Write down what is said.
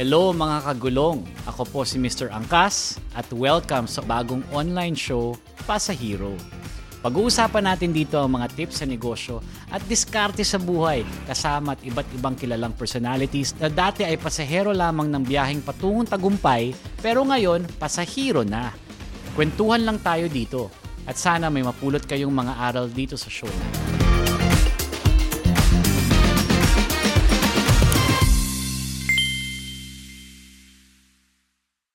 Hello mga kagulong! Ako po si Mr. Angkas at welcome sa bagong online show, Pasahero. Pag-uusapan natin dito ang mga tips sa negosyo at diskarte sa buhay kasama at iba't ibang kilalang personalities na dati ay pasahero lamang ng biyaheng patungong tagumpay pero ngayon pasahero na. Kwentuhan lang tayo dito at sana may mapulot kayong mga aral dito sa show.